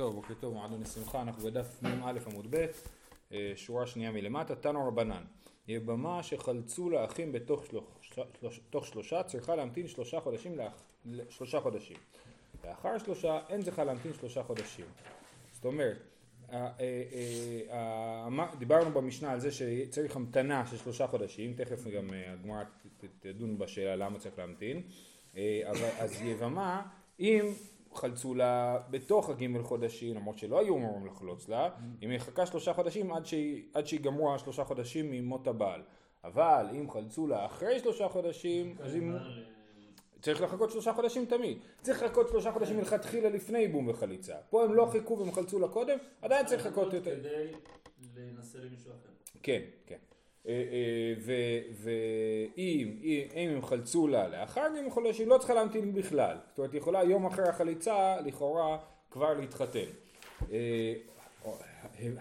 טוב, בוקר טוב, מועדון לשמחה, אנחנו בדף מ"א עמוד ב', אה, שורה שנייה מלמטה, תנו רבנן. יבמה שחלצו לאחים בתוך שלוש, שלוש, שלושה צריכה להמתין שלושה חודשים, לאח, שלושה חודשים. לאחר שלושה אין צריכה להמתין שלושה חודשים. זאת אומרת, אה, אה, דיברנו במשנה על זה שצריך המתנה של שלושה חודשים, תכף גם הגמרא תדון בשאלה למה צריך להמתין, אז יבמה, אם חלצו לה בתוך הגימל חודשים, למרות שלא היו אמורים לחלוץ לה, mm-hmm. אם היא חכה שלושה חודשים עד, שהיא, עד שיגמרו השלושה חודשים ממות הבעל. אבל אם חלצו לה אחרי שלושה חודשים, אז אם... צריך לחכות שלושה חודשים תמיד. צריך לחכות שלושה חודשים מלכתחילה לפני ייבום וחליצה. פה הם לא חיכו והם חלצו לה קודם, עדיין צריך לחכות יותר. כדי להינשא למישהו אחר. כן, כן. אה, אה, ואם הם חלצו לה לאחר גימל חודשים לא צריכה להמתין בכלל. זאת אומרת, היא יכולה יום אחרי החליצה לכאורה כבר להתחתן. אה,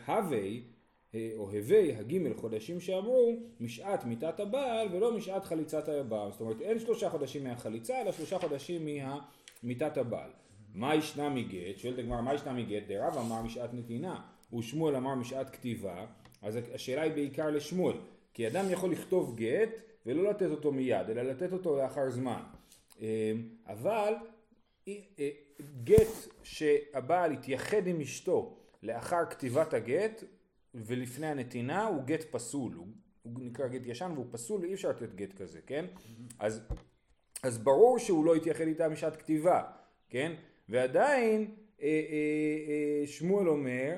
הווי או הווי הגימל חודשים שאמרו משעת מיתת הבעל ולא משעת חליצת היבם. זאת אומרת, אין שלושה חודשים מהחליצה אלא שלושה חודשים ממיתת הבעל. מה ישנה מגט? שואלת הגמרא מה ישנה מגט? דרב אמר משעת נתינה ושמואל אמר משעת כתיבה אז השאלה היא בעיקר לשמואל, כי אדם יכול לכתוב גט ולא לתת אותו מיד, אלא לתת אותו לאחר זמן. אמ, אבל אה, גט שהבעל התייחד עם אשתו לאחר כתיבת הגט ולפני הנתינה הוא גט פסול, הוא, הוא נקרא גט ישן והוא פסול, אי אפשר לתת גט כזה, כן? אז, אז ברור שהוא לא התייחד איתה משעת כתיבה, כן? ועדיין אה, אה, אה, שמואל אומר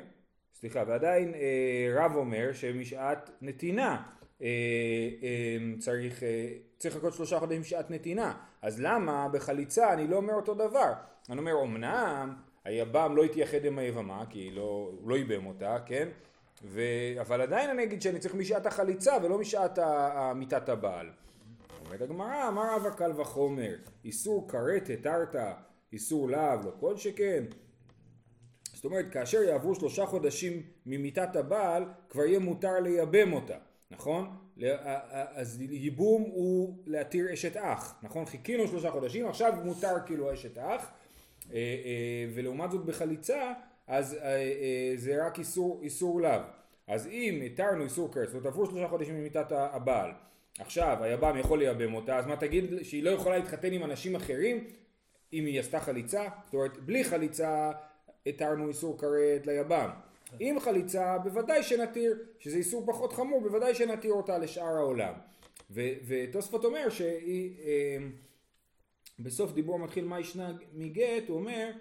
סליחה, ועדיין אה, רב אומר שמשעת נתינה אה, אה, צריך, אה, צריך לחכות שלושה חודשים משעת נתינה. אז למה בחליצה אני לא אומר אותו דבר? אני אומר, אמנם היבם לא התייחד עם היבמה, כי לא, הוא לא ייבם אותה, כן? ו... אבל עדיין אני אגיד שאני צריך משעת החליצה ולא משעת מיתת הבעל. אומרת הגמרא, אמר רבא קל וחומר, איסור כרת התרת, איסור להב, לא כל שכן, זאת אומרת, כאשר יעברו שלושה חודשים ממיתת הבעל, כבר יהיה מותר לייבם אותה, נכון? אז ייבום הוא להתיר אשת אח, נכון? חיכינו שלושה חודשים, עכשיו מותר כאילו אשת אח, אה, אה, ולעומת זאת בחליצה, אז אה, זה רק איסור, איסור לאו. אז אם התרנו איסור כרת, זאת עברו שלושה חודשים ממיתת הבעל, עכשיו היבם יכול לייבם אותה, אז מה תגיד שהיא לא יכולה להתחתן עם אנשים אחרים אם היא עשתה חליצה? זאת אומרת, בלי חליצה התרנו איסור כרת ליבם. אם חליצה בוודאי שנתיר, שזה איסור פחות חמור, בוודאי שנתיר אותה לשאר העולם. ותוספות אומר שהיא, אה, בסוף דיבור מתחיל מה ישנה מגט, הוא אומר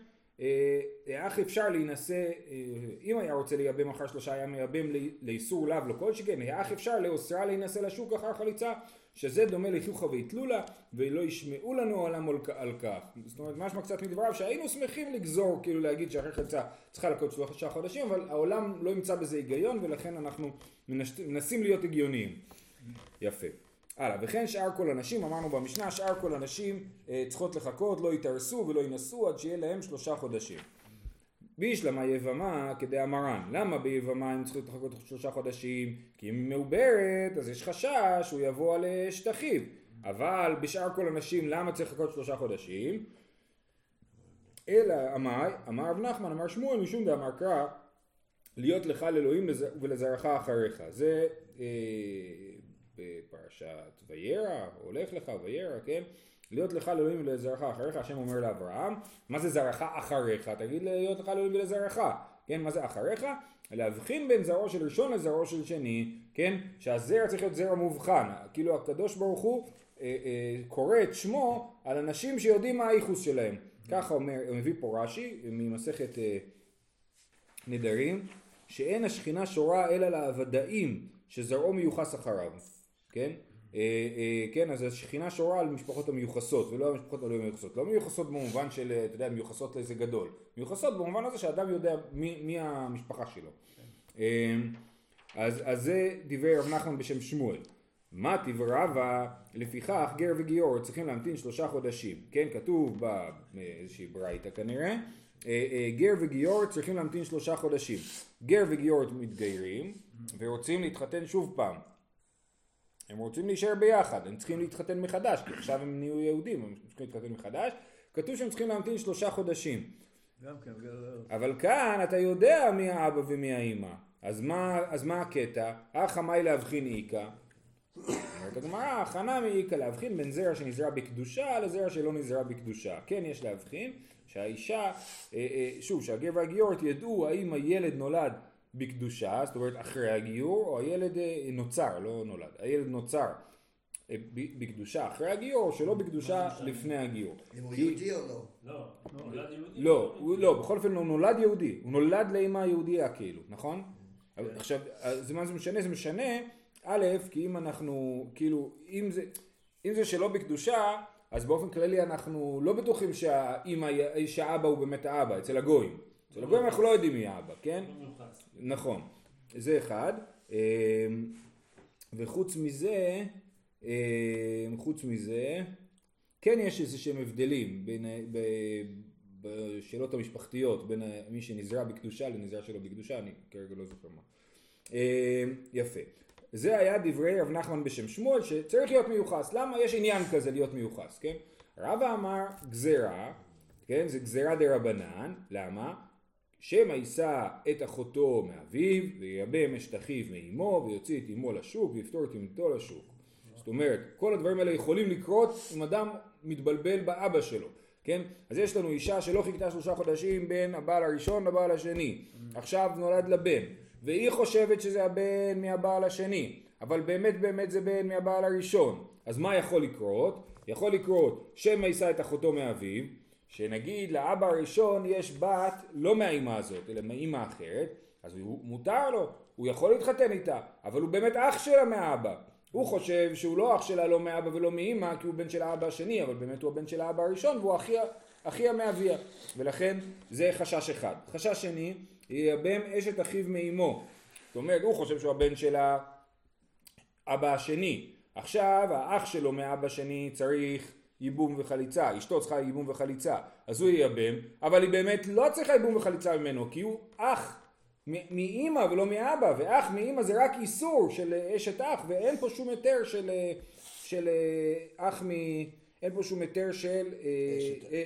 אה, איך אפשר להינשא, אה, אם היה רוצה לייבם אחר שלושה היה מייבם לאיסור לאו לא כל שכן, איך אפשר לאוסרה להינשא לשוק אחר חליצה, שזה דומה לחיוכה ויתלולה, ולא ישמעו לנו העולם על כך. זאת אומרת, משמע קצת מדבריו שהיינו שמחים לגזור, כאילו להגיד שאחרי חליצה צריכה לקרות שלושה חודשים, אבל העולם לא ימצא בזה היגיון, ולכן אנחנו מנסים להיות הגיוניים. יפה. הלאה, וכן שאר כל הנשים, אמרנו במשנה, שאר כל הנשים אה, צריכות לחכות, לא יתארסו ולא ינסו עד שיהיה להם שלושה חודשים. בישלמה יבמה כדאמרן, למה ביבמה הם צריכים לחכות שלושה חודשים? כי אם היא מעוברת אז יש חשש שהוא יבוא על אה, שטחיו, אבל בשאר כל הנשים למה צריך לחכות שלושה חודשים? אלא אמר, אמר רב נחמן, אמר שמואל משום דאמר קרא להיות לך לאלוהים ולזרעך אחריך. זה אה, בפרשת וירא, הולך לך וירא, כן? להיות לך לאלוהים ולזרעך אחריך, השם אומר לאברהם, מה זה זרעך אחריך? תגיד להיות לך לאלוהים ולזרעך, כן? מה זה אחריך? להבחין בין זרעו של ראשון לזרעו של שני, כן? שהזרע צריך להיות זרע מובחן, כאילו הקדוש ברוך הוא אה, אה, קורא את שמו על אנשים שיודעים מה הייחוס שלהם. ככה אומר, מביא פה רש"י ממסכת אה, נדרים, שאין השכינה שורה אלא לעבדאים שזרעו מיוחס אחריו. כן? אה, אה, כן, אז השכינה שורה על משפחות המיוחסות ולא על משפחות הלא מיוחסות. לא מיוחסות במובן של, אתה יודע, מיוחסות לאיזה גדול. מיוחסות במובן הזה שאדם יודע מי, מי המשפחה שלו. אה, אז, אז זה דברי רב נחמן בשם שמואל. מה תברבה לפיכך גר וגיור צריכים להמתין שלושה חודשים. כן, כתוב באיזושהי ברייתא כנראה. גר וגיור צריכים להמתין שלושה חודשים. גר וגיור מתגיירים ורוצים להתחתן שוב פעם. הם רוצים להישאר ביחד, הם צריכים להתחתן מחדש, כי עכשיו הם נהיו יהודים, הם צריכים להתחתן מחדש. כתוב שהם צריכים להמתין שלושה חודשים. גם כן, גר- אבל כאן אתה יודע מי האבא ומי האימא. אז מה, אז מה הקטע? אחא מאי להבחין איכא. אומרת הגמרא, הכנה מאיכא להבחין בין זרע שנזרע בקדושה לזרע שלא נזרע בקדושה. כן יש להבחין שהאישה, אה, אה, שוב, שהגר והגיורת ידעו האם הילד נולד בקדושה, זאת אומרת אחרי הגיור, או הילד אה, נוצר, לא נולד, הילד נוצר אה, בקדושה אחרי הגיור, או שלא בקדושה כי... הגיור. אם הוא יהודי או לא? לא, נולד יהודי. לא, הוא, לא, בכל אופן הוא נולד יהודי, הוא נולד לאמא יהודייה כאילו, נכון? אבל עכשיו, אז מה זה משנה? זה משנה, א', כי אם אנחנו, כאילו, אם זה, אם זה שלא בקדושה, אז באופן כללי אנחנו לא בטוחים שהאמא, שהאבא הוא באמת האבא, אצל הגויים. אצל הגויים אנחנו לא יודעים מי האבא, כן? לא. נכון, זה אחד. אמ, וחוץ מזה, אמ, חוץ מזה, כן יש איזה שהם הבדלים בין, ב- בשאלות המשפחתיות בין מי שנזרע בקדושה לנזרע שלא בקדושה, אני כרגע לא זוכר מה. אמ, יפה. זה היה דברי רב נחמן בשם שמואל שצריך להיות מיוחס. למה? יש עניין כזה להיות מיוחס, כן? רבא אמר גזירה, כן? זה גזירה דה רבנן, למה? שמא יישא את אחותו מאביו, וייבם אשת אחיו מאמו, ויוציא את אמו לשוק, ויפתור את אמתו לשוק. זאת אומרת, כל הדברים האלה יכולים לקרות אם אדם מתבלבל באבא שלו, כן? אז יש לנו אישה שלא חיכתה שלושה חודשים בין הבעל הראשון לבעל השני, עכשיו נולד לה בן, והיא חושבת שזה הבן מהבעל השני, אבל באמת באמת זה בן מהבעל הראשון. אז מה יכול לקרות? יכול לקרות שמא יישא את אחותו מאביו, שנגיד לאבא הראשון יש בת לא מהאימא הזאת, אלא מאימא אחרת, אז הוא, מותר לו, הוא יכול להתחתן איתה, אבל הוא באמת אח שלה מהאבא. הוא חושב שהוא לא אח שלה לא מאבא ולא מאימא, כי הוא בן של האבא השני, אבל באמת הוא הבן של האבא הראשון, והוא אחיה, אחיה מאביה. ולכן זה חשש אחד. חשש שני, ייבם אשת אחיו מאימו. זאת אומרת, הוא חושב שהוא הבן של האבא השני. עכשיו, האח שלו מאבא שני צריך ייבום וחליצה, אשתו צריכה ייבום וחליצה, אז הוא ייבם, אבל היא באמת לא צריכה ייבום וחליצה ממנו, כי הוא אח מאימא ולא מאבא, ואח מאימא זה רק איסור של אה, אשת אח, ואין פה שום היתר של, אה, של אה, אח מ... אין פה שום היתר של,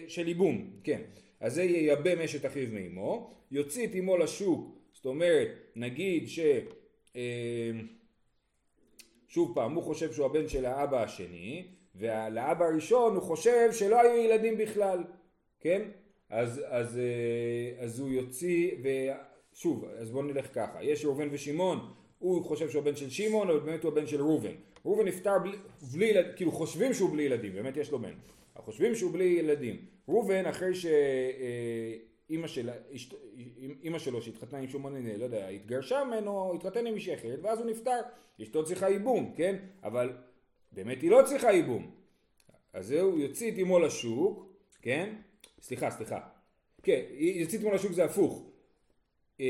של ייבום, כן. אז זה ייבם אשת אחיו מאמו, יוציא את אמו לשוק, זאת אומרת, נגיד ש... שוב פעם, הוא חושב שהוא הבן של האבא השני, ולאבא הראשון הוא חושב שלא היו ילדים בכלל, כן? אז, אז, אה, אז הוא יוציא, ושוב, אז בואו נלך ככה, יש ראובן ושמעון, הוא חושב שהוא הבן של שמעון, אבל באמת הוא הבן של ראובן. ראובן נפטר בלי, בלי ילדים, כאילו חושבים שהוא בלי ילדים, באמת יש לו בן. חושבים שהוא בלי ילדים. ראובן, אחרי שאימא של, אשת- אימא שלו שהתחתנה עם שמעון, אני לא יודע, התגרשה ממנו, התחתן עם אישה אחרת, ואז הוא נפטר. אשתו צריכה ייבום, כן? אבל באמת היא לא צריכה ייבום. אז זהו, יוציא את אמו לשוק, כן? סליחה, סליחה. כן, יוציא את אמו לשוק זה הפוך. אה,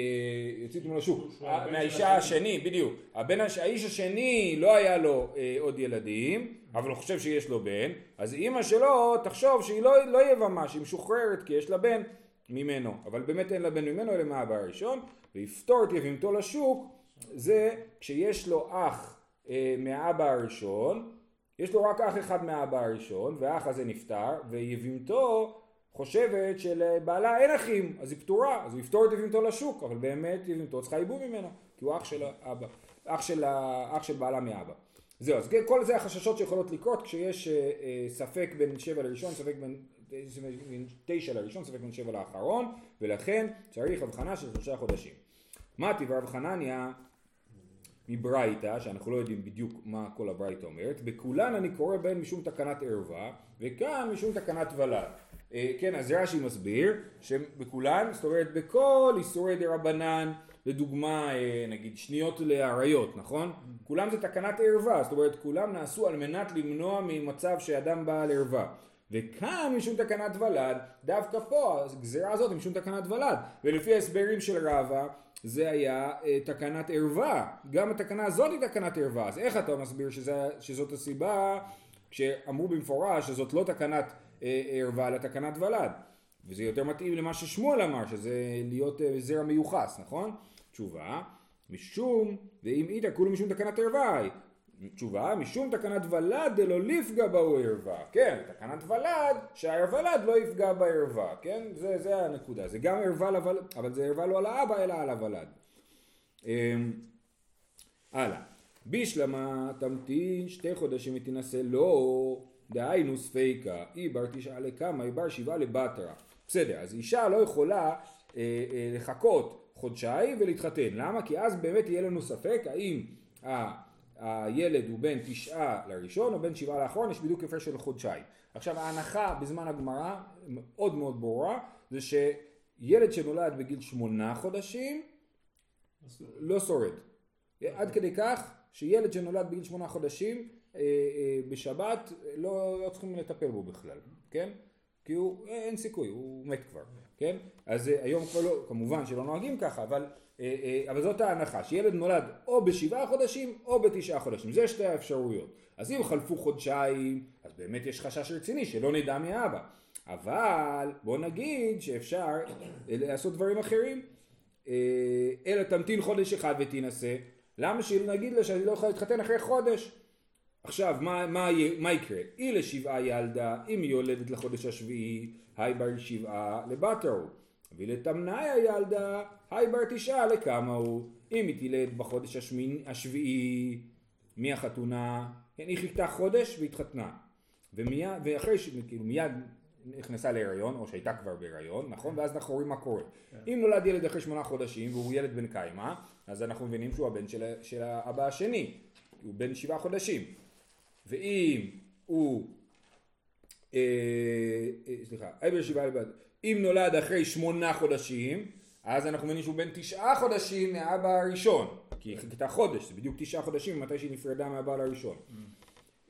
יוציא את אמו לשוק. מהאישה השני. בדיוק. הבן, האיש השני לא היה לו אה, עוד ילדים, אבל הוא חושב שיש לו בן, אז אימא שלו תחשוב שהיא לא, לא יבמה, שהיא משוחררת כי יש לה בן ממנו, אבל באמת אין לה בן ממנו אלא מהאבא הראשון, ויפתור את יבימתו לשוק, זה כשיש לו אח אה, מהאבא הראשון, יש לו רק אח אחד מהאבא הראשון, והאח הזה נפטר, ויבימתו חושבת שלבעלה אין אחים, אז היא פטורה, אז הוא יפתור את יבימתו לשוק, אבל באמת יבימתו צריכה ייבום ממנו, כי הוא אח של האבא, אח של, אח של בעלה מאבא. זהו, אז כל זה החששות שיכולות לקרות כשיש אה, אה, ספק בין שבע לראשון, ספק בין בין תשע לראשון, ספק בין שבע לאחרון, ולכן צריך הבחנה של שלושה חודשים. מתי ורב חנניה מברייתא, שאנחנו לא יודעים בדיוק מה כל הברייתא אומרת, בכולן אני קורא בהן משום תקנת ערווה, וכאן משום תקנת ולד. אה, כן, אז רש"י מסביר שבכולן, זאת אומרת בכל איסורי דה רבנן, לדוגמה אה, נגיד שניות לאריות, נכון? כולם זה תקנת ערווה, זאת אומרת כולם נעשו על מנת למנוע ממצב שאדם בא על ערווה. וכאן משום תקנת ולד, דווקא פה הגזירה הזאת היא משום תקנת ולד, ולפי ההסברים של רבא זה היה אה, תקנת ערווה, גם התקנה הזאת היא תקנת ערווה, אז איך אתה מסביר שזה, שזאת הסיבה כשאמרו במפורש שזאת לא תקנת אה, ערווה אלא תקנת ולד, וזה יותר מתאים למה ששמואל אמר, שזה להיות אה, זרע מיוחס, נכון? תשובה, משום, ואם איתה כולו משום תקנת ערווה תשובה, משום תקנת ולד דלא לפגע בהו ערווה, כן, תקנת ולד, שהולד לא יפגע בערווה, כן, זה, זה הנקודה, זה גם ערווה לוולד, אבל זה ערווה לא על האבא אלא על הוולד. אמ, הלאה, בישלמה תמתין שתי חודשים ותינשא לא, דהיינו ספיקה, איבר תשעה לכמה, איבר שבעה לבטרה. בסדר, אז אישה לא יכולה אה, אה, לחכות חודשיים ולהתחתן, למה? כי אז באמת יהיה לנו ספק האם. הילד הוא בין תשעה לראשון או בין שבעה לאחרון, יש בדיוק הפרש של חודשיים. עכשיו ההנחה בזמן הגמרא מאוד מאוד ברורה, זה שילד שנולד בגיל שמונה חודשים לא שורד. עד כדי כך שילד שנולד בגיל שמונה חודשים אה, אה, בשבת לא, לא צריכים לטפל בו בכלל, כן? כי הוא, אין סיכוי, הוא מת כבר, כן? אז אה, היום כבר לא, כמובן שלא נוהגים ככה, אבל אבל זאת ההנחה, שילד נולד או בשבעה חודשים או בתשעה חודשים, זה שתי האפשרויות. אז אם חלפו חודשיים, אז באמת יש חשש רציני שלא נדע מאבא. אבל בוא נגיד שאפשר לעשות דברים אחרים, אה, אלא תמתין חודש אחד ותינשא, למה שנגיד לה שאני לא יכולה להתחתן אחרי חודש? עכשיו, מה, מה, מה יקרה? היא לשבעה ילדה, אם היא יולדת לחודש השביעי, היי בר שבעה לבטרו. ולתמנאי הילדה, היי בר תשעה לכמה הוא, אם היא תלד בחודש השמין, השביעי, מי החתונה? כן, היא חיכתה חודש והתחתנה. ומיד, ואחרי שכאילו מיד נכנסה להיריון, או שהייתה כבר בהיריון, נכון? ואז אנחנו רואים מה קורה. כן. אם נולד ילד אחרי שמונה חודשים והוא ילד בן קיימא, אז אנחנו מבינים שהוא הבן של, של האבא השני, הוא בן שבעה חודשים. ואם הוא, אה, אה, סליחה, אבר שבעה לבד, אם נולד אחרי שמונה חודשים, אז אנחנו מבינים שהוא בן תשעה חודשים מהאבא הראשון, כי היא חיכתה חודש, זה בדיוק תשעה חודשים מתי שהיא נפרדה מהבעל הראשון.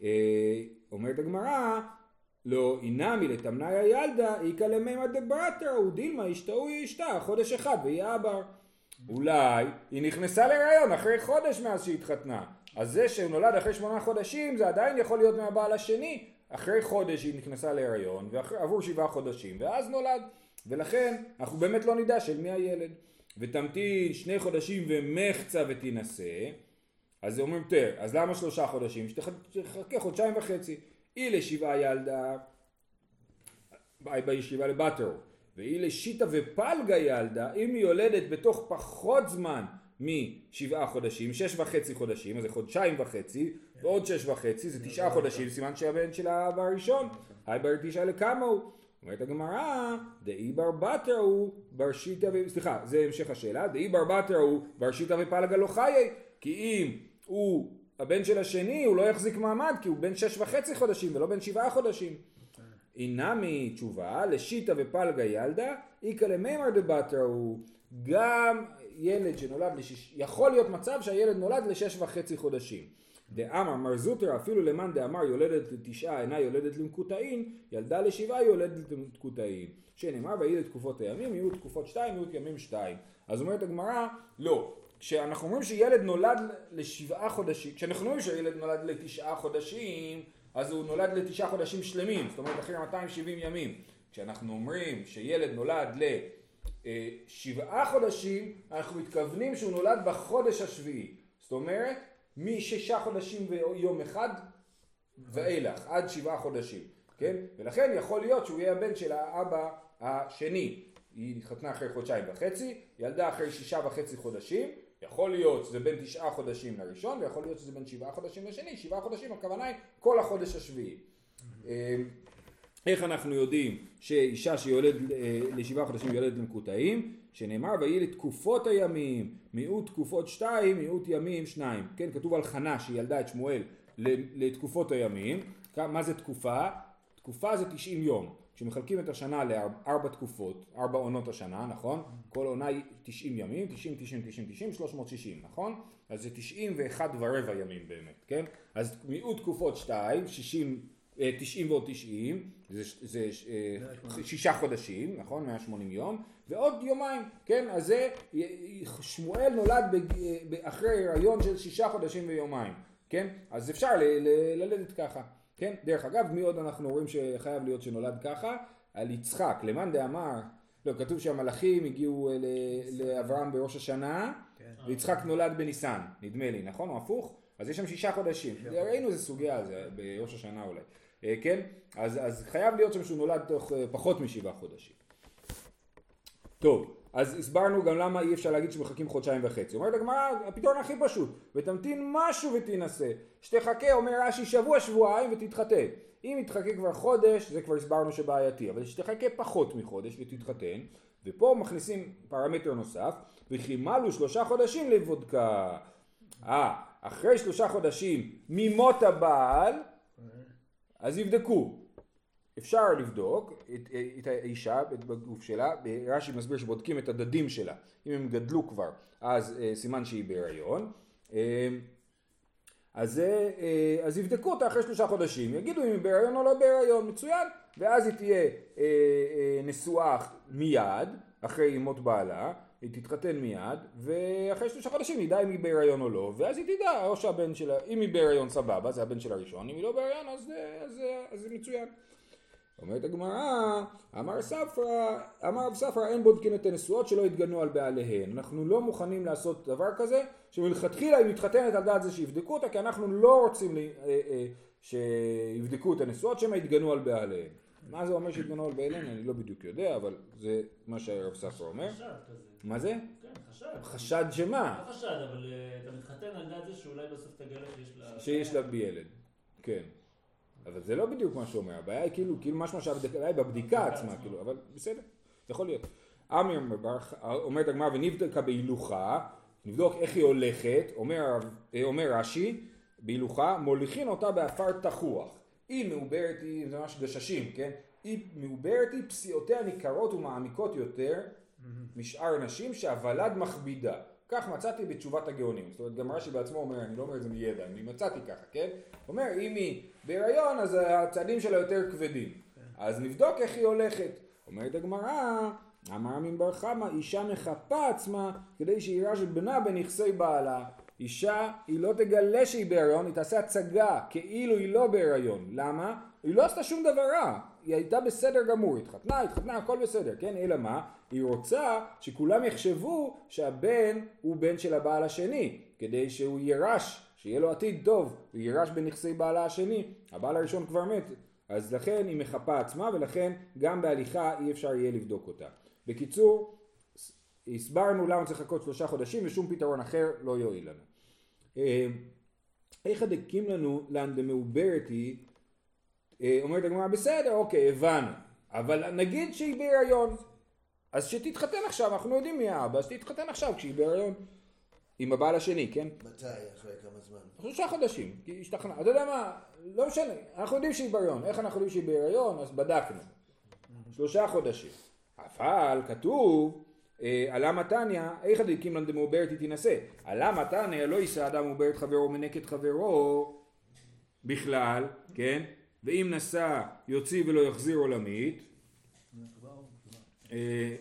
אה, אומרת הגמרא, לא אינמי לתמנאי הילדה, איכא למימא דברתא, ודילמה אשתו היא אשתה, חודש אחד והיא אבר. אולי היא נכנסה להיריון אחרי חודש מאז שהיא התחתנה. אז זה שהוא נולד אחרי שמונה חודשים זה עדיין יכול להיות מהבעל השני, אחרי חודש היא נכנסה להיריון, ועבור שבעה חודשים, ואז נולד. ולכן אנחנו באמת לא נדע של מי הילד. ותמתין שני חודשים ומחצה ותינשא, אז אומרים, תראה, אז למה שלושה חודשים? שתחכה חודשיים וחצי. היא לשבעה ילדה, בישיבה לבטרו, והיא לשיטה ופלגה ילדה, אם היא יולדת בתוך פחות זמן משבעה חודשים, שש וחצי חודשים, אז זה חודשיים וחצי, ועוד שש וחצי, זה תשעה חודשים, סימן שהבן של האבא הראשון, היי בר תשעה לכמה הוא? אומרת הגמרא, דאי בר בתר הוא בר שיטה, ו... סליחה, זה המשך השאלה, דאי בר בתר הוא בר שיטה ופלגה לא חיי, כי אם הוא הבן של השני, הוא לא יחזיק מעמד, כי הוא בן שש וחצי חודשים ולא בן שבעה חודשים. אינמי תשובה, לשיטה ופלגה ילדה, איכא למימר דבתר הוא גם ילד שנולד לשיש... יכול להיות מצב שהילד נולד לשש וחצי חודשים. דאמר מר זוטר אפילו למאן דאמר יולדת לתשעה אינה יולדת למקוטעין, ילדה לשבעה יולדת למקוטעין. שנאמר ויהי לתקופות הימים יהיו תקופות שתיים יהיו ימים שתיים. אז אומרת הגמרא לא. כשאנחנו אומרים שילד נולד לשבעה חודשים, כשאנחנו אומרים שילד נולד לתשעה חודשים, אז הוא נולד לתשעה חודשים שלמים, זאת אומרת אחרי 270 ימים. כשאנחנו אומרים שילד נולד לשבעה חודשים, אנחנו מתכוונים שהוא נולד בחודש השביעי. זאת אומרת, משישה חודשים ויום אחד ואילך, עד שבעה חודשים, כן? ולכן יכול להיות שהוא יהיה הבן של האבא השני. היא התחתנה אחרי חודשיים וחצי, ילדה אחרי שישה וחצי חודשים, יכול להיות שזה בין תשעה חודשים לראשון, ויכול להיות שזה בין שבעה חודשים לשני, שבעה חודשים הכוונה היא כל החודש השביעי. איך אנחנו יודעים שאישה שיולדת אה, לשבעה חודשים יולדת למקוטעים? שנאמר ויהי לתקופות הימים, מיעוט תקופות שתיים, מיעוט ימים שניים. כן, כתוב על חנה שילדה את שמואל לתקופות הימים. מה זה תקופה? תקופה זה 90 יום. כשמחלקים את השנה לארבע תקופות, ארבע עונות השנה, נכון? כל עונה היא 90 ימים, 90, 90, 90, 90, 360, נכון? אז זה 91 ורבע ימים באמת, כן? אז מיעוט תקופות 2, 60, 90 ועוד 90, זה, זה אה, שישה חודשים, נכון? 180 יום, ועוד יומיים, כן? אז זה, שמואל נולד אחרי הריון של שישה חודשים ויומיים, כן? אז אפשר ללדת ככה. כן? דרך אגב, מי עוד אנחנו רואים שחייב להיות שנולד ככה? על יצחק, למאן דאמר, לא, כתוב שהמלאכים הגיעו לאברהם בראש השנה, כן. ויצחק נולד בניסן, נדמה לי, נכון? או הפוך? אז יש שם שישה חודשים. ראינו איזה סוגיה זה בראש השנה אולי. אה, כן? אז, אז חייב להיות שם שהוא נולד תוך אה, פחות משבעה חודשים. טוב, אז הסברנו גם למה אי אפשר להגיד שמחכים חודשיים וחצי. אומרת הגמרא, הפתרון הכי פשוט, ותמתין משהו ותינשא. שתחכה, אומר רש"י, שבוע שבועיים ותתחתן. אם יתחכה כבר חודש, זה כבר הסברנו שבעייתי, אבל שתחכה פחות מחודש ותתחתן, ופה מכניסים פרמטר נוסף, וכי מלו שלושה חודשים לבודקה. אה, אחרי שלושה חודשים ממות הבעל, אז יבדקו. אפשר לבדוק את, את האישה בגוף שלה, רש"י מסביר שבודקים את הדדים שלה, אם הם גדלו כבר אז אה, סימן שהיא בהיריון, אה, אז, אה, אז יבדקו אותה אחרי שלושה חודשים, יגידו אם היא בהיריון או לא בהיריון, מצוין, ואז היא תהיה נשואה מיד, אחרי מות בעלה, היא תתחתן מיד, ואחרי שלושה חודשים נדע אם היא בהיריון או לא, ואז היא תדע, או שהבן שלה, אם היא בהיריון סבבה, זה הבן שלה ראשון, אם היא לא בהיריון אז, זה מצוין. אומרת הגמרא, אמר ספרא, אמר רב ספרא אין בודקין את הנשואות שלא יתגנו על בעליהן. אנחנו לא מוכנים לעשות דבר כזה, שמלכתחילה היא מתחתנת על דעת זה שיבדקו אותה, כי אנחנו לא רוצים אה, אה, שיבדקו את הנשואות, שמא יתגנו על בעליהן. מה זה אומר שיתגנו על בעליהן? אני לא בדיוק יודע, אבל זה מה שהרב ספרא אומר. חשד כזה. מה זה? כן, חשד. חשד שמה? לא חשד, אבל אה, אתה מתחתן על דעת זה שאולי בסוף תגלה שיש לה... שיש לה ילד, כן. אבל זה לא בדיוק מה שהוא אומר, הבעיה היא כאילו, כאילו משמע שהבעיה היא בבדיקה עצמה, כאילו, אבל בסדר, יכול להיות. אמיר אומרת הגמרא ונבדקה בהילוכה, נבדוק איך היא הולכת, אומר, אומר רש"י, בהילוכה, מוליכין אותה באפר תחוח. היא מעוברת היא, זה ממש גששים, כן? היא מעוברת היא, פסיעותיה ניכרות ומעמיקות יותר משאר נשים שהוולד מכבידה. כך מצאתי בתשובת הגאונים. זאת אומרת, גם רש"י בעצמו אומר, אני לא אומר את זה מידע, אני מצאתי ככה, כן? אומר, אם היא בהיריון, אז הצעדים שלה יותר כבדים. אז נבדוק איך היא הולכת. אומרת הגמרא, אמר רמי בר חמא, אישה מחפה עצמה כדי שיראה שבנה בנכסי בעלה. אישה, היא לא תגלה שהיא בהיריון, היא תעשה הצגה כאילו היא לא בהיריון. למה? היא לא עשתה שום דבר רע. היא הייתה בסדר גמור, התחתנה, התחתנה, הכל בסדר, כן? אלא מה? היא רוצה שכולם יחשבו שהבן הוא בן של הבעל השני, כדי שהוא יירש, שיהיה לו עתיד טוב, הוא יירש בנכסי בעלה השני, הבעל הראשון כבר מת, אז לכן היא מחפה עצמה ולכן גם בהליכה אי אפשר יהיה לבדוק אותה. בקיצור, הסברנו למה צריך לחכות שלושה חודשים ושום פתרון אחר לא יועיל לנו. אה, איך הדקים לנו לאן דמעוברת היא? אה, אומרת הגמרא בסדר אוקיי הבנו. אבל נגיד שהיא בהיריון אז שתתחתן עכשיו אנחנו יודעים מי האבא אז תתחתן עכשיו כשהיא בהיריון עם הבעל השני כן? מתי? אחרי כמה זמן? שלושה חודשים כי השתכנע אתה יודע מה? לא משנה. אנחנו יודעים שהיא בהיריון. איך אנחנו יודעים שהיא בהיריון? אז בדקנו. שלושה חודשים. אבל כתוב עלה מתניא, איך הדליקים לן דמעוברת היא תינשא? עלה מתניא לא יישא אדם מעוברת חברו ומנק חברו בכלל, כן? ואם נשא יוציא ולא יחזיר עולמית, אה,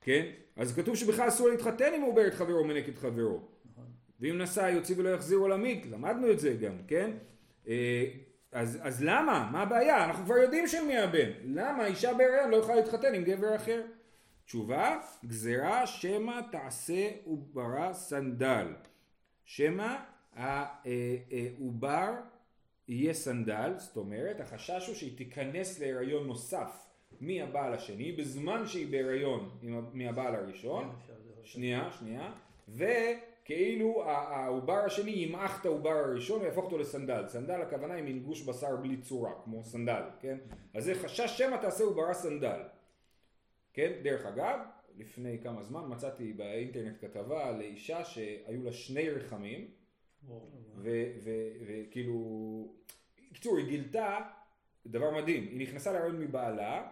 כן? אז כתוב שבכלל אסור להתחתן אם הוא עובר את חברו ומנק את חברו. ואם נשא יוציא ולא יחזיר עולמית, למדנו את זה גם, כן? אה, אז, אז למה? מה הבעיה? אנחנו כבר יודעים של מי הבן. למה אישה בהריון לא יכולה להתחתן עם גבר אחר? תשובה, גזירה שמא תעשה עוברה סנדל. שמא העובר יהיה סנדל, זאת אומרת החשש הוא שהיא תיכנס להיריון נוסף מהבעל השני בזמן שהיא בהיריון מהבעל הראשון, כן, שנייה, שנייה, וכאילו העובר השני ימעך את העובר הראשון ויהפוך אותו לסנדל, סנדל הכוונה היא מין גוש בשר בלי צורה, כמו סנדל, כן? אז זה חשש שמא תעשה עוברה סנדל, כן? דרך אגב, לפני כמה זמן מצאתי באינטרנט כתבה לאישה שהיו לה שני רחמים וכאילו, קיצור, היא גילתה דבר מדהים, היא נכנסה להריון מבעלה,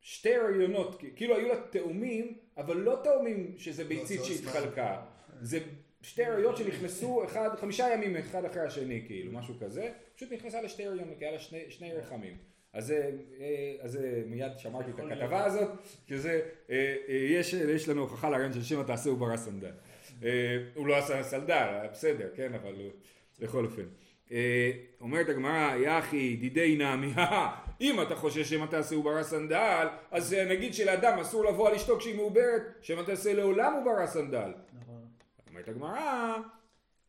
שתי הריונות, כאילו היו לה תאומים, אבל לא תאומים שזה לא, ביצית שהתחלקה, זה שתי הריונות שנכנסו אחד, חמישה ימים אחד אחרי השני, כאילו, משהו כזה, פשוט נכנסה לשתי הריונות, כי היה לה שני, שני רחמים. אז זה, אה, אז זה מיד שמרתי את הכתבה הזאת, שזה, אה, אה, יש, יש לנו הוכחה להריון של שמא תעשה עוברה סנדל. אה, הוא לא עשה סנדל, בסדר, כן, אבל בכל אופן. אומרת הגמרא, אי הכי דידיה נמי, אם אתה חושש שמא תעשה עוברה סנדל, אז נגיד שלאדם אסור לבוא על אשתו כשהיא מעוברת, שמא תעשה לעולם עוברה סנדל. נכון. אומרת הגמרא,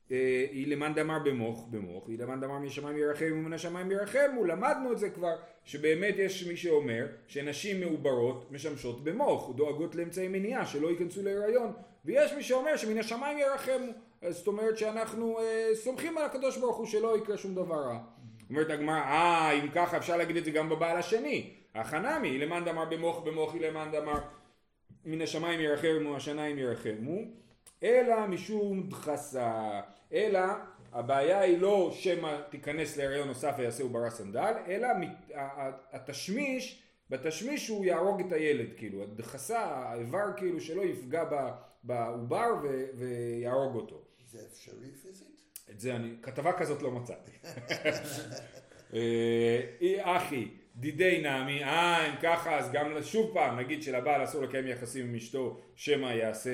אי למאן דאמר במוך במוך, אי למאן דאמר משמיים ירחם ומן השמיים ירחמו, למדנו את זה כבר, שבאמת יש מי שאומר שנשים מעוברות משמשות במוך, דואגות לאמצעי מניעה, שלא ייכנסו להיריון, ויש מי שאומר שמן השמיים ירחמו, זאת אומרת שאנחנו אה, סומכים על הקדוש ברוך הוא שלא יקרה שום דבר רע. אומרת הגמרא, אה, אם ככה אפשר להגיד את זה גם בבעל השני. החנמי, היא למאן דאמר במוך במוך, היא למאן דאמר מן השמיים ירחמו, השניים ירחמו, אלא משום דחסה, אלא הבעיה היא לא שמא תיכנס להריון נוסף ויעשה עוברה סנדל, אלא התשמיש, בתשמיש הוא יהרוג את הילד, כאילו, הדחסה, האיבר כאילו שלא יפגע בעובר ויהרוג אותו. זה אפשרי פיזית? את זה אני, כתבה כזאת לא מצאתי. אה, אחי, דידי נעמי, אה, אם ככה, אז גם שוב פעם, נגיד שלבעל אסור לקיים יחסים עם אשתו, שמא יעשה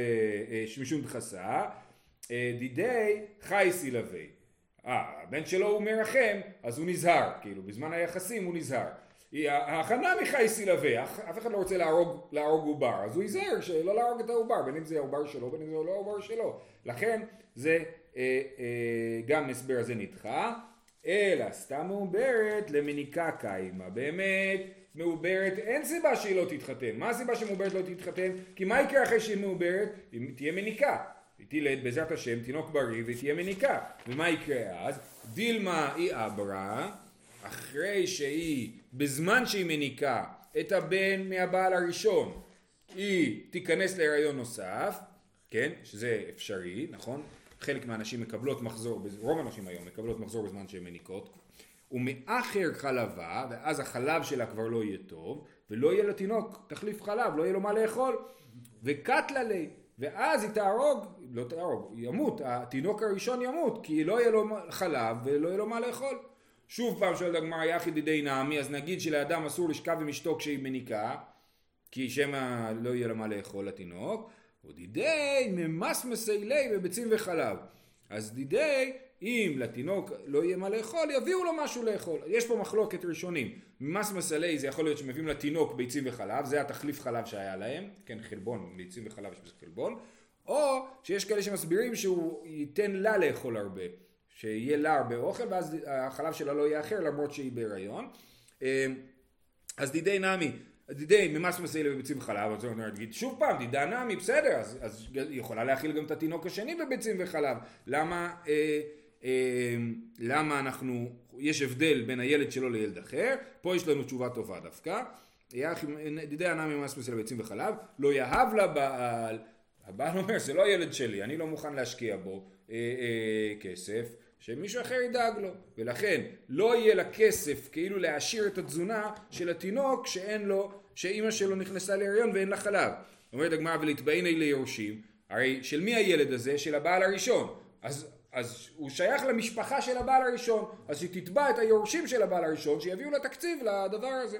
אה, משום דחסה. אה, דידי חי סילבי. אה, הבן שלו הוא מרחם, אז הוא נזהר, כאילו, בזמן היחסים הוא נזהר. ההכנה מחי סילבי, אף אחד לא רוצה להרוג, להרוג עובר, אז הוא ייזהר שלא להרוג את העובר, בין אם זה העובר שלו, בין אם זה לא העובר שלו. לכן זה אה, אה, גם הסבר הזה נדחה, אלא סתם מעוברת למניקה קיימה. באמת, מעוברת, אין סיבה שהיא לא תתחתן. מה הסיבה שמעוברת לא תתחתן? כי מה יקרה אחרי שהיא מעוברת? היא תהיה מניקה. היא תלד בעזרת השם תינוק בריא והיא תהיה מניקה. ומה יקרה אז? דילמה היא אברה, אחרי שהיא, בזמן שהיא מניקה את הבן מהבעל הראשון, היא תיכנס להיריון נוסף, כן, שזה אפשרי, נכון? חלק מהנשים מקבלות מחזור, רוב הנשים היום מקבלות מחזור בזמן שהן מניקות, ומאחר חלבה, ואז החלב שלה כבר לא יהיה טוב, ולא יהיה לתינוק תחליף חלב, לא יהיה לו מה לאכול, וקטלה לי, ואז היא תהרוג, לא תהרוג, ימות, התינוק הראשון ימות, כי לא יהיה לו חלב ולא יהיה לו מה לאכול. שוב פעם שואלת הגמרא יחי דידי נעמי, אז נגיד שלאדם אסור לשכב עם אשתו כשהיא מניקה, כי שמא לא יהיה לה מה לאכול לתינוק, ודידי ממסמסי לי בביצים וחלב. אז דידי, אם לתינוק לא יהיה מה לאכול, יביאו לו משהו לאכול. יש פה מחלוקת ראשונים. ממסמס עלי זה יכול להיות שמביאים לתינוק ביצים וחלב, זה התחליף חלב שהיה להם, כן חלבון, ביצים וחלב יש בזה חלבון, או שיש כאלה שמסבירים שהוא ייתן לה לאכול הרבה, שיהיה לה הרבה אוכל ואז החלב שלה לא יהיה אחר למרות שהיא בהיריון. אז דידי נמי, דידי ממס מסיילה בביצים וחלב, אז אני אגיד שוב פעם, דידה נמי, בסדר, אז, אז יכולה להכיל גם את התינוק השני בביצים וחלב. למה, אה, אה, למה אנחנו, יש הבדל בין הילד שלו לילד אחר? פה יש לנו תשובה טובה דווקא. דידי הנמי ממס מסיילה בביצים וחלב, לא יהב לבעל, הבעל אומר, זה לא הילד שלי, אני לא מוכן להשקיע בו אה, אה, כסף. שמישהו אחר ידאג לו, ולכן לא יהיה לה כסף כאילו להעשיר את התזונה של התינוק שאין לו, שאימא שלו נכנסה להריון ואין לה חלב. אומרת הגמרא ולהתבעיני ליורשים, הרי של מי הילד הזה? של הבעל הראשון. אז, אז הוא שייך למשפחה של הבעל הראשון, אז שהיא תתבע את היורשים של הבעל הראשון, שיביאו לה תקציב לדבר הזה.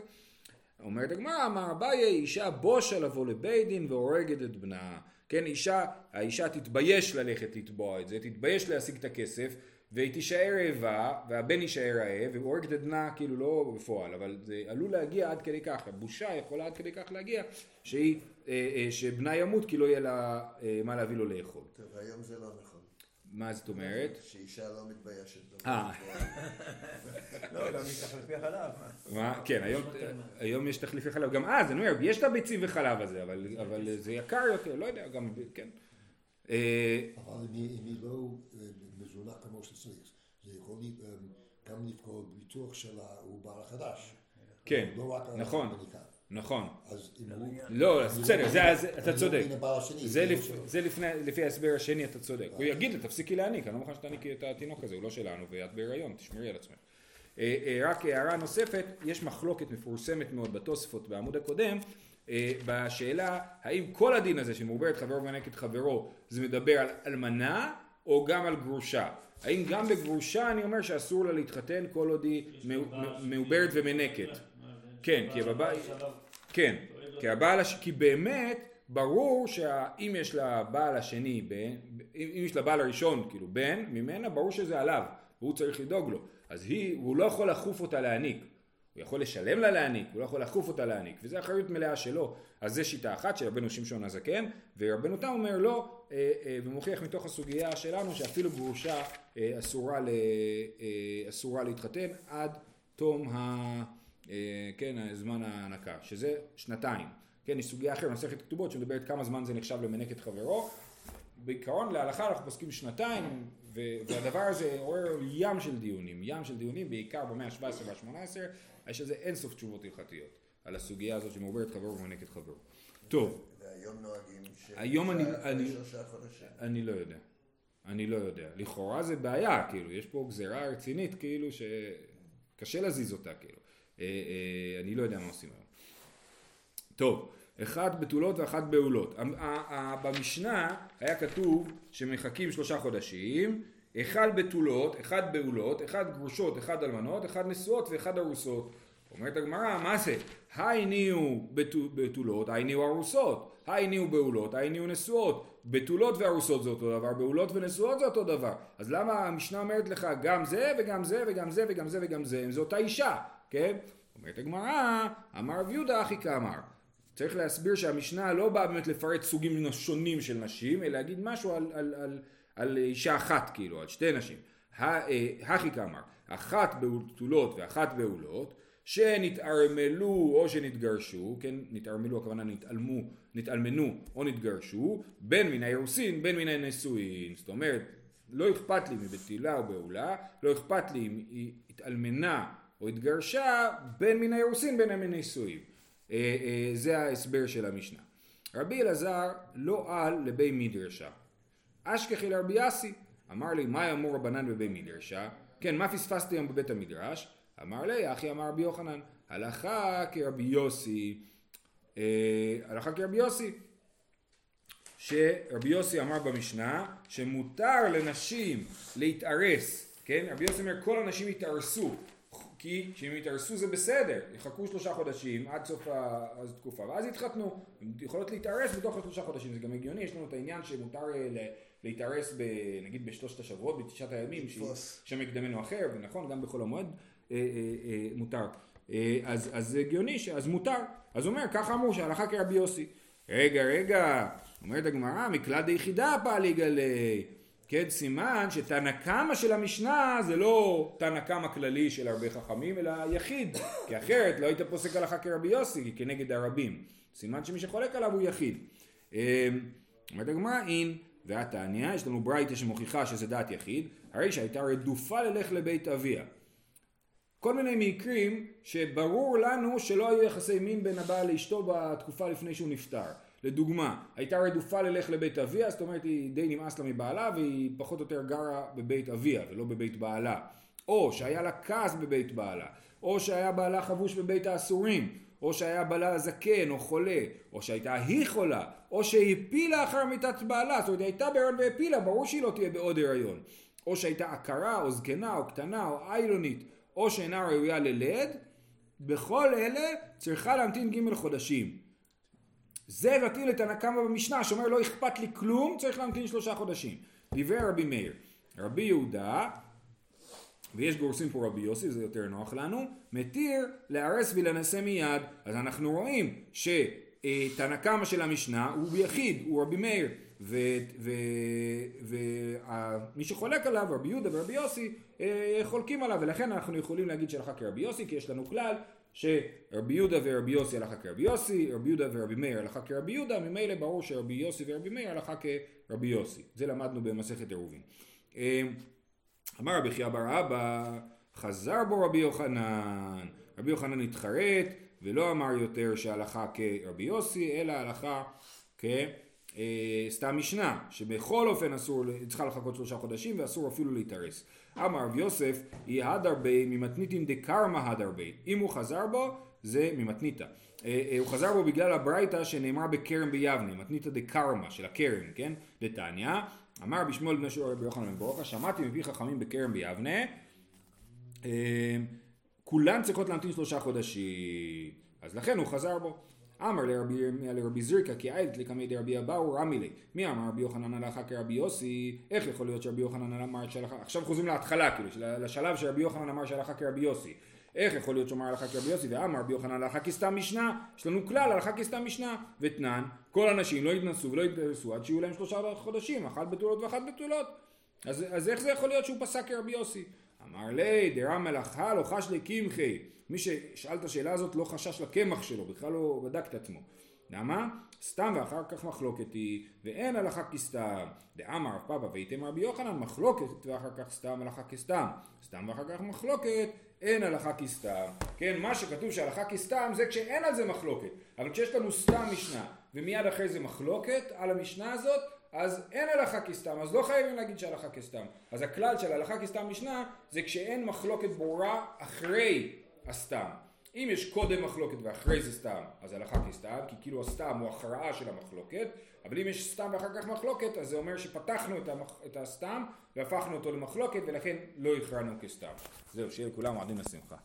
אומרת הגמרא, אמר אביי, אישה בושה לבוא לבית דין והורגת את בנה. כן, אישה, האישה תתבייש ללכת לתבוע את זה, תתבייש להשיג את הכסף, והיא תישאר רעבה, והבן יישאר רעב, והוא הורג את בנה כאילו לא בפועל, אבל זה עלול להגיע עד כדי כך, הבושה יכולה עד כדי כך להגיע, שהיא, אה, אה, שבנה ימות כי לא יהיה לה אה, מה להביא לו לאכול. טוב, היום זה לא נכון. מה זאת אומרת? שאישה לא מתביישת. אה. לא, גם מתחלפי החלב. מה? כן, היום, יש תחליפי חלב, גם אז, אני אומר, יש את הביצים וחלב הזה, אבל, זה יקר יותר, לא יודע, גם, כן. אבל אם היא אם היא לא אה, מזונה כמו שצריך, זה יכול לי, אה, גם לפגוע בביטוח של העובר החדש. כן, לא רק נכון. נכון. אז אם הוא... לא, בסדר, זה, זה, אתה צודק. לא זה, לפני, לפי ההסבר השני אתה צודק. הוא יגיד לה, תפסיקי להעניק, אני לא מוכן שתעניקי את התינוק הזה, הוא לא שלנו ואת בהיריון, תשמרי על עצמך. אה, אה, רק הערה נוספת, יש מחלוקת מפורסמת מאוד בתוספות בעמוד הקודם, אה, בשאלה האם כל הדין הזה שמעוברת חברו ונקד חברו, זה מדבר על אלמנה או גם על גרושה. האם גם בגרושה אני אומר שאסור לה להתחתן כל עוד היא מעו- מעוברת ומנקת. כן, כי בבית... כן, כי הבעל. כי באמת ברור שאם יש לבעל השני בן, אם אם יש לבעל הראשון כאילו בן ממנה, ברור שזה עליו, והוא צריך לדאוג לו. אז היא, הוא לא יכול לכוף אותה להעניק. הוא יכול לשלם לה להעניק, הוא לא יכול לאכוף אותה להעניק, וזו אחריות מלאה שלו. אז זו שיטה אחת של רבנו שמשון הזקן, ורבנו תם אומר לא, אה, אה, ומוכיח מתוך הסוגיה שלנו שאפילו גרושה אה, אסורה, ל, אסורה להתחתן עד תום ה, כן, זמן ההנקה, שזה שנתיים. כן, יש סוגיה אחרת, מסכת כתובות, שמדברת כמה זמן זה נחשב למנק את חברו. בעיקרון להלכה אנחנו פוסקים שנתיים, והדבר הזה עורר ים של דיונים, ים של דיונים, בעיקר במאה ה-17 וה-18, יש לזה אינסוף תשובות הלכתיות, על הסוגיה הזאת שמעוברת חברו ומנקת חברו. טוב, והיום נוהגים ש... היום אני- אני-. אני לא יודע. אני לא יודע. לכאורה זה בעיה, כאילו, יש פה גזירה רצינית, כאילו, שקשה להזיז אותה, כאילו. אה, אה, אני לא יודע מה עושים היום. טוב, אחת בתולות ואחת בעולות. במשנה היה כתוב שמחכים שלושה חודשים, אחד בתולות, אחד בעולות, אחד גרושות, אחד אלמנות, אחד נשואות ואחד ארוסות. אומרת הגמרא, מה זה? היי ניהו בתו- בתולות, היי ניהו ארוסות, היי ניהו בעולות, היי ניהו נשואות. בתולות וארוסות זה אותו דבר, בעולות ונשואות זה אותו דבר. אז למה המשנה אומרת לך גם זה וגם זה וגם זה וגם זה וגם זה, אם זו אותה אישה, כן? אומרת הגמרא, אמר רב יהודה אחי כאמר. צריך להסביר שהמשנה לא באה באמת לפרט סוגים שונים של נשים, אלא להגיד משהו על, על, על, על אישה אחת כאילו, על שתי נשים. אה, הכי כאמר, אחת בתולות ואחת בעולות, שנתערמלו או שנתגרשו, כן, נתערמלו הכוונה נתעלמו, נתעלמנו או נתגרשו, בין מן האירוסין בין מן הנשואין, זאת אומרת, לא אכפת לי מבתילה או בעולה, לא אכפת לי אם היא התעלמנה או התגרשה, בין מן האירוסין בין מן הנישואין. אה, אה, זה ההסבר של המשנה. רבי אלעזר לא על לבי מדרשה. אשכחי לרבי יאסי. אמר לי, מה אמור רבנן בבי מדרשה? כן, מה פספסתי היום בבית המדרש? אמר לי, אחי אמר רבי יוחנן, הלכה כרבי יוסי, אה, הלכה כרבי יוסי, שרבי יוסי אמר במשנה שמותר לנשים להתארס, כן? רבי יוסי אומר כל הנשים יתארסו, כי כשהם יתארסו זה בסדר, יחכו שלושה חודשים עד סוף התקופה ואז יתחתנו, הן יכולות להתארס בתוך השלושה חודשים, זה גם הגיוני, יש לנו את העניין שמותר אה, להתארס ב, נגיד בשלושת השבועות, בתשעת הימים. שם מקדמנו אחר, ונכון, גם בחול המועד אה, אה, אה, מותר. אה, אז, אז הגיוני, אז מותר. אז הוא אומר, ככה אמרו שהלכה כרבי יוסי. רגע, רגע, אומרת הגמרא, מקלט היחידה פעלי גלי. כן, סימן שתנא קמא של המשנה זה לא תנא קמא כללי של הרבה חכמים, אלא יחיד. כי אחרת לא היית פוסק הלכה כרבי יוסי, כנגד הרבים. סימן שמי שחולק עליו הוא יחיד. אה, אומרת הגמרא, אין, והתניא, יש לנו ברייתא שמוכיחה שזה דעת יחיד, הרי שהייתה רדופה ללך לבית אביה. כל מיני מקרים שברור לנו שלא היו יחסי מין בין הבעל לאשתו בתקופה לפני שהוא נפטר. לדוגמה, הייתה רדופה ללך לבית אביה, זאת אומרת היא די נמאס לה מבעלה והיא פחות או יותר גרה בבית אביה ולא בבית בעלה. או שהיה לה כעס בבית בעלה, או שהיה בעלה חבוש בבית האסורים, או שהיה בעלה זקן או חולה, או שהייתה היא חולה, או שהפילה אחר מיתת בעלה, זאת אומרת היא הייתה בהיריון והפילה, ברור שהיא לא תהיה בעוד הריון. או שהייתה עקרה או זקנה או קטנה או איילונית, או שאינה ראויה ללד, בכל אלה צריכה להמתין ג' חודשים. זה מתאים לתנא קמא במשנה שאומר לא אכפת לי כלום, צריך להמתין שלושה חודשים. דברי רבי מאיר, רבי יהודה, ויש גורסים פה רבי יוסי, זה יותר נוח לנו, מתיר להרס ולנסה מיד. אז אנחנו רואים שתנא קמא של המשנה הוא יחיד, הוא רבי מאיר, ומי שחולק עליו, רבי יהודה ורבי יוסי, אה, חולקים עליו, ולכן אנחנו יכולים להגיד שהלכה כרבי יוסי, כי יש לנו כלל שרבי יהודה ורבי יוסי הלכה כרבי יוסי, רבי יהודה ורבי מאיר הלכה כרבי יהודה, ממילא ברור שרבי יוסי ורבי מאיר הלכה כרבי יוסי. זה למדנו במסכת עירובין. אה, אמר רבי חייא בר אבא, חזר בו רבי יוחנן. רבי יוחנן התחרט ולא אמר יותר שהלכה כרבי יוסי, אלא הלכה כסתם משנה, שבכל אופן אסור, צריכה לחכות שלושה חודשים ואסור אפילו להתארס. אמר רב יוסף, היא הדר בי ממתניתין דקרמה הדר בי. אם הוא חזר בו, זה ממתניתא. אה, אה, הוא חזר בו בגלל הברייתא שנאמר בכרם ביבנה, מתניתא דקרמה של הכרם, כן? דתניא, אמר בשמואל בני שור רבי יוחנן בן ברוקה, שמעתי מפי חכמים בכרם ביבנה, אה, כולן צריכות להמתין שלושה חודשים, אז לכן הוא חזר בו. אמר לרבי ירמיה לרבי זריקה כי איילת לקמי דרבי אבאו רמי לי. מי אמר רבי יוחנן הלכה כרבי יוסי? איך יכול להיות שרבי יוחנן אמר שהלכה... עכשיו חוזרים להתחלה כאילו, של- לשלב שרבי יוחנן אמר שהלכה כרבי יוסי. איך יכול להיות שאומר הלכה כרבי יוסי ואמר רבי יוחנן הלכה כסתם משנה? יש לנו כלל הלכה כסתם משנה. ותנן, כל הנשים לא יתנסו ולא יתנסו עד שיהיו להם שלושה חודשים, אחת בתולות ואחת בתולות. אז, אז איך זה יכול להיות שהוא פסק כרבי יוסי? אמר לי, דרע מלאכה לא חש לקמחי. מי ששאל את השאלה הזאת לא חשש לקמח שלו, בכלל לא בדק את עצמו. למה? סתם ואחר כך מחלוקת היא, ואין הלכה כסתם. דאמר רב פאבא וייתם רבי יוחנן מחלוקת ואחר כך סתם הלכה כסתם. סתם ואחר כך מחלוקת, אין הלכה כסתם. כן, מה שכתוב שהלכה כסתם זה כשאין על זה מחלוקת. אבל כשיש לנו סתם משנה, ומיד אחרי זה מחלוקת על המשנה הזאת, אז אין הלכה כסתם, אז לא חייבים להגיד שהלכה כסתם. אז הכלל של הלכה כסתם משנה זה כשאין מחלוקת ברורה אחרי הסתם. אם יש קודם מחלוקת ואחרי זה סתם, אז הלכה כסתם, כי כאילו הסתם הוא הכרעה של המחלוקת, אבל אם יש סתם ואחר כך מחלוקת, אז זה אומר שפתחנו את, המח... את הסתם והפכנו אותו למחלוקת ולכן לא הכרענו כסתם. זהו, שיהיה לכולם מועדים לשמחה.